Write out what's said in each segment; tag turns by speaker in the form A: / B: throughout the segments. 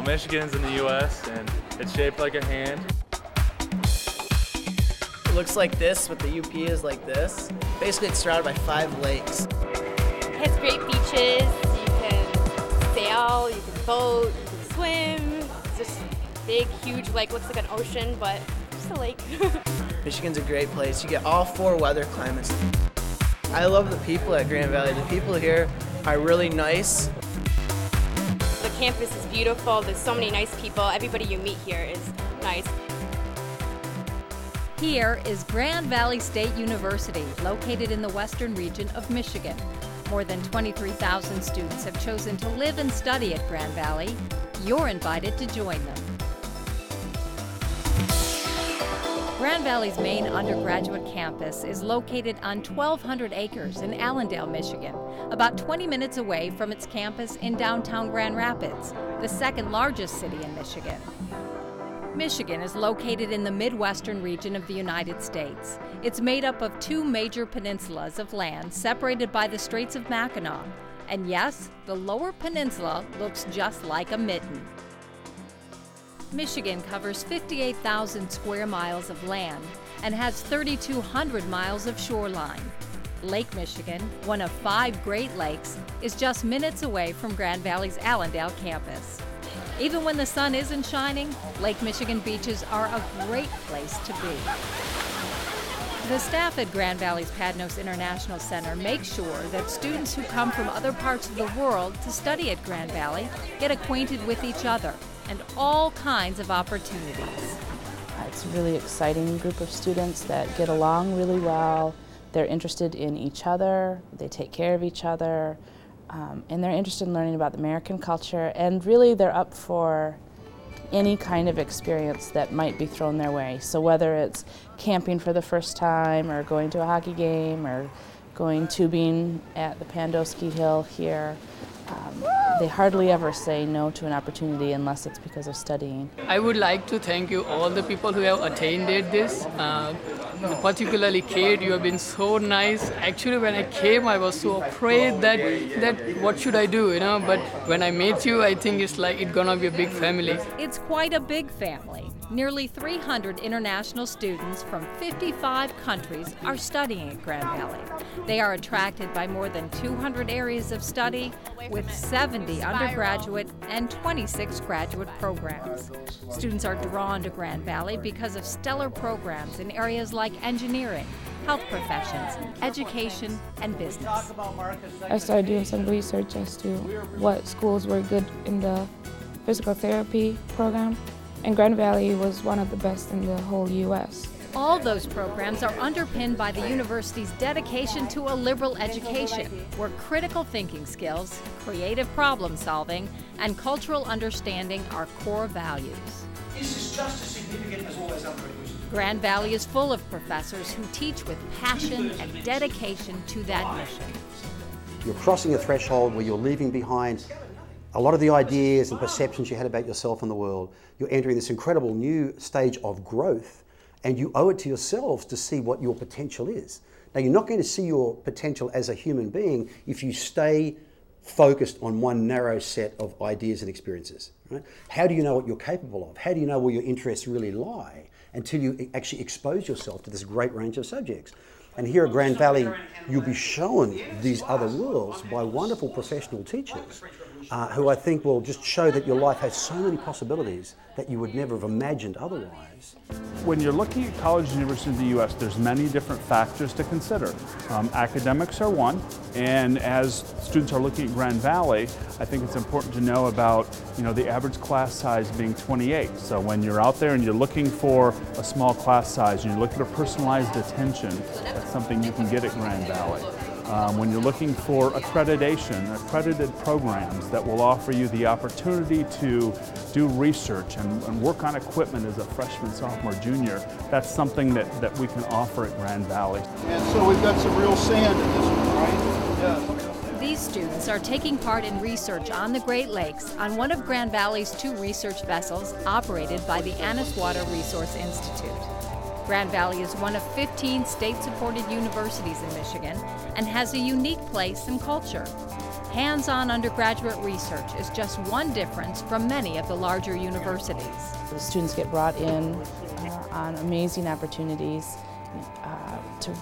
A: Well, Michigan's in the U.S. and it's shaped like a hand.
B: It looks like this, but the UP is like this. Basically, it's surrounded by five lakes.
C: It has great beaches. You can sail, you can boat, you can swim. It's just big, huge lake. Looks like an ocean, but just a lake.
B: Michigan's a great place. You get all four weather climates. I love the people at Grand Valley. The people here are really nice.
C: Campus is beautiful. There's so many nice people. Everybody you meet here is nice.
D: Here is Grand Valley State University, located in the western region of Michigan. More than 23,000 students have chosen to live and study at Grand Valley. You're invited to join them. Grand Valley's main undergraduate campus is located on 1,200 acres in Allendale, Michigan, about 20 minutes away from its campus in downtown Grand Rapids, the second largest city in Michigan. Michigan is located in the Midwestern region of the United States. It's made up of two major peninsulas of land separated by the Straits of Mackinac. And yes, the lower peninsula looks just like a mitten. Michigan covers 58,000 square miles of land and has 3,200 miles of shoreline. Lake Michigan, one of five Great Lakes, is just minutes away from Grand Valley's Allendale campus. Even when the sun isn't shining, Lake Michigan beaches are a great place to be. The staff at Grand Valley's Padnos International Center make sure that students who come from other parts of the world to study at Grand Valley get acquainted with each other and all kinds of opportunities.
E: It's a really exciting group of students that get along really well. They're interested in each other, they take care of each other, um, and they're interested in learning about the American culture, and really they're up for any kind of experience that might be thrown their way. So whether it's camping for the first time, or going to a hockey game, or going tubing at the Pando ski Hill here, um, they hardly ever say no to an opportunity unless it's because of studying.
F: I would like to thank you all the people who have attended this. Uh, particularly Kate, you have been so nice. Actually, when I came, I was so afraid that that what should I do, you know. But when I met you, I think it's like it's gonna be a big family.
D: It's quite a big family. Nearly 300 international students from 55 countries are studying at Grand Valley. They are attracted by more than 200 areas of study with 70 undergraduate and 26 graduate programs. Students are drawn to Grand Valley because of stellar programs in areas like engineering, health professions, education, and business.
G: I started doing some research as to what schools were good in the physical therapy program, and Grand Valley was one of the best in the whole U.S.
D: All those programs are underpinned by the university's dedication to a liberal education, where critical thinking skills, creative problem solving, and cultural understanding are core values.
H: This is just as significant as all those other
D: Grand Valley is full of professors who teach with passion and dedication to that mission.
I: You're crossing a threshold where you're leaving behind a lot of the ideas and perceptions you had about yourself and the world. You're entering this incredible new stage of growth, and you owe it to yourselves to see what your potential is. Now, you're not going to see your potential as a human being if you stay focused on one narrow set of ideas and experiences. Right? How do you know what you're capable of? How do you know where your interests really lie? until you actually expose yourself to this great range of subjects. And here at Grand Valley, you'll be shown these other worlds by wonderful professional teachers uh, who I think will just show that your life has so many possibilities that you would never have imagined otherwise.
J: When you're looking at colleges and universities in the U.S., there's many different factors to consider. Um, academics are one, and as students are looking at Grand Valley, I think it's important to know about you know the average class size being 28. So when you're out there and you're looking for a small class size, and you're looking for personalized attention, that's something you can get at Grand Valley. Um, when you're looking for accreditation, accredited programs that will offer you the opportunity to do research and, and, work on equipment as a freshman, sophomore, junior, that's something that, that we can offer at Grand Valley.
H: And so we've got some real sand in this one, right? Yeah.
D: These students are taking part in research on the Great Lakes on one of Grand Valley's two research vessels operated by the Annis Water Resource Institute. Grand Valley is one of 15 state supported universities in Michigan and has a unique place and culture. Hands-on undergraduate research is just one difference from many of the larger universities.
E: The students get brought in uh, on amazing opportunities uh, to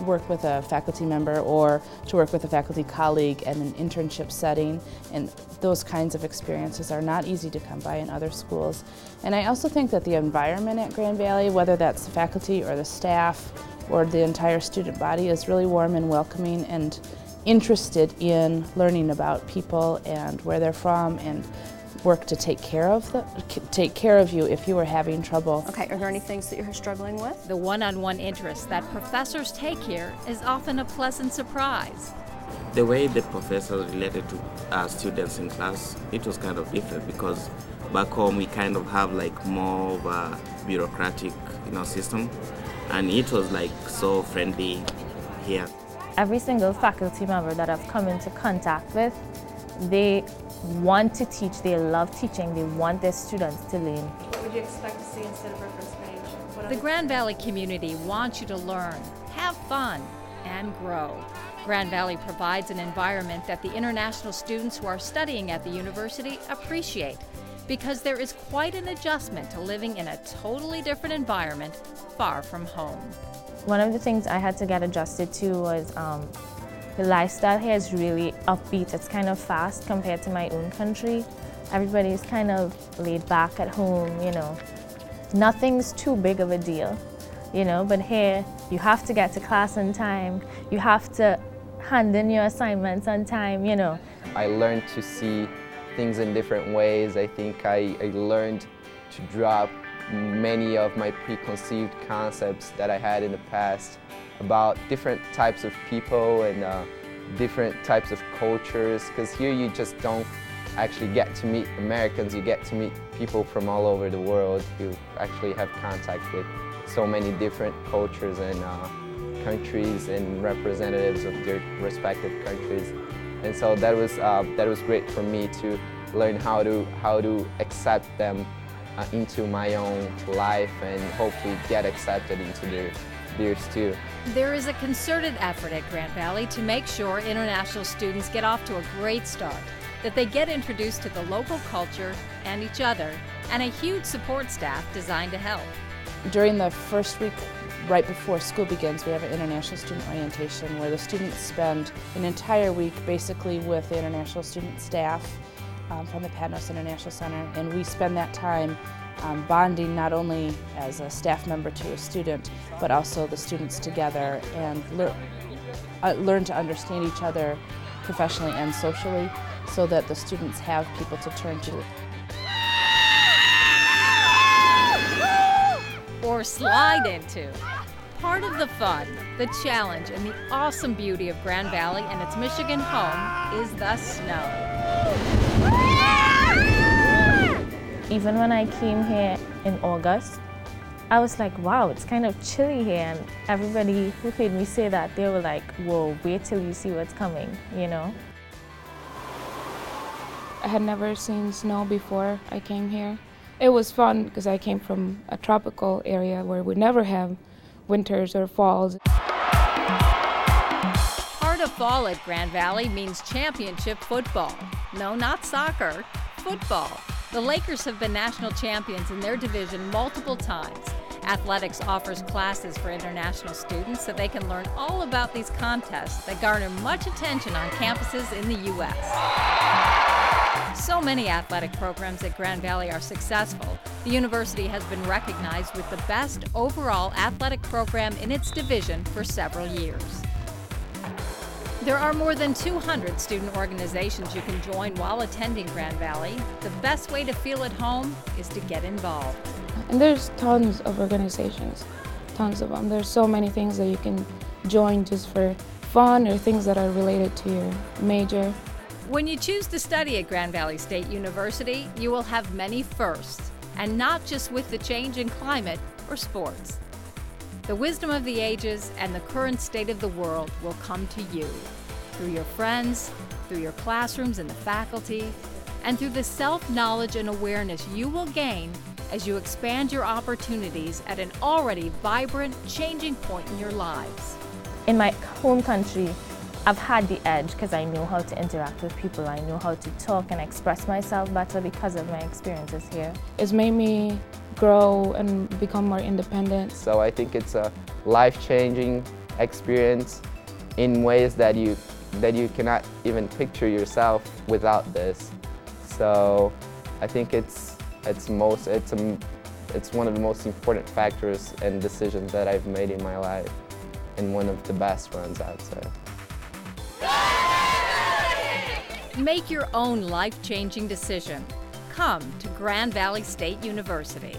E: work with a faculty member or to work with a faculty colleague in an internship setting and those kinds of experiences are not easy to come by in other schools. And I also think that the environment at Grand Valley, whether that's the faculty or the staff or the entire student body is really warm and welcoming and interested in learning about people and where they're from and work to take care of the, take care of you if you are having trouble.
K: Okay, are there any things that you're struggling with?
D: The one-on-one interest that professors take here is often a pleasant surprise.
L: The way the professors related to our students in class, it was kind of different because back home we kind of have like more of a bureaucratic, you know, system, and it was like so friendly here.
M: Every single faculty member that I've come into contact with, they want to teach, they love teaching, they want their students to learn.
K: What would you expect to see instead of reference page?
D: The Grand Valley community wants you to learn, have fun, and grow. Grand Valley provides an environment that the international students who are studying at the university appreciate because there is quite an adjustment to living in a totally different environment far from home.
M: One of the things I had to get adjusted to was um, the lifestyle here is really upbeat. It's kind of fast compared to my own country. Everybody's kind of laid back at home, you know. Nothing's too big of a deal, you know, but here you have to get to class on time. You have to hand in your assignments on time, you know.
N: I learned to see things in different ways. I think I, I learned to drop many of my preconceived concepts that I had in the past about different types of people and uh, different types of cultures because here you just don't actually get to meet Americans, you get to meet people from all over the world. You actually have contact with so many different cultures and uh, countries and representatives of their respective countries. And so that was, uh, that was great for me to learn how to, how to accept them uh, into my own life and hopefully get accepted into their theirs too.
D: There is a concerted effort at Grand Valley to make sure international students get off to a great start, that they get introduced to the local culture and each other, and a huge support staff designed to help.
E: During the first week right before school begins, we have an international student orientation where the students spend an entire week basically with the international student staff um, from the Padnos International Center, and we spend that time um, bonding not only as a staff member to a student, but also the students together and lear uh, learn to understand each other professionally and socially so that the students have people to turn to.
D: Or slide into. Part of the fun, the challenge, and the awesome beauty of Grand Valley and its Michigan home is the snow.
M: Even when I came here in August, I was like, wow, it's kind of chilly here. And everybody who heard me say that, they were like, whoa, wait till you see what's coming, you know?
G: I had never seen snow before I came here. It was fun because I came from a tropical area where we never have winters or falls.
D: Part of fall at Grand Valley means championship football. No, not soccer, football. The Lakers have been national champions in their division multiple times. Athletics offers classes for international students so they can learn all about these contests that garner much attention on campuses in the U.S. So many athletic programs at Grand Valley are successful. The university has been recognized with the best overall athletic program in its division for several years. There are more than 200 student organizations you can join while attending Grand Valley. The best way to feel at home is to get involved.
G: And there's tons of organizations, tons of them. There's so many things that you can join just for fun or things that are related to your major.
D: When you choose to study at Grand Valley State University, you will have many firsts, and not just with the change in climate or sports. The wisdom of the ages and the current state of the world will come to you through your friends, through your classrooms and the faculty, and through the self knowledge and awareness you will gain as you expand your opportunities at an already vibrant, changing point in your lives.
M: In my home country, I've had the edge because I know how to interact with people. I know how to talk and express myself better because of my experiences here.
G: It's made me grow and become more independent.
N: So I think it's a life-changing experience in ways that you that you cannot even picture yourself without this. So I think it's it's most it's a, it's one of the most important factors and decisions that I've made in my life, and one of the best ones I'd say.
D: Make your own life-changing decision. Come to Grand Valley State University.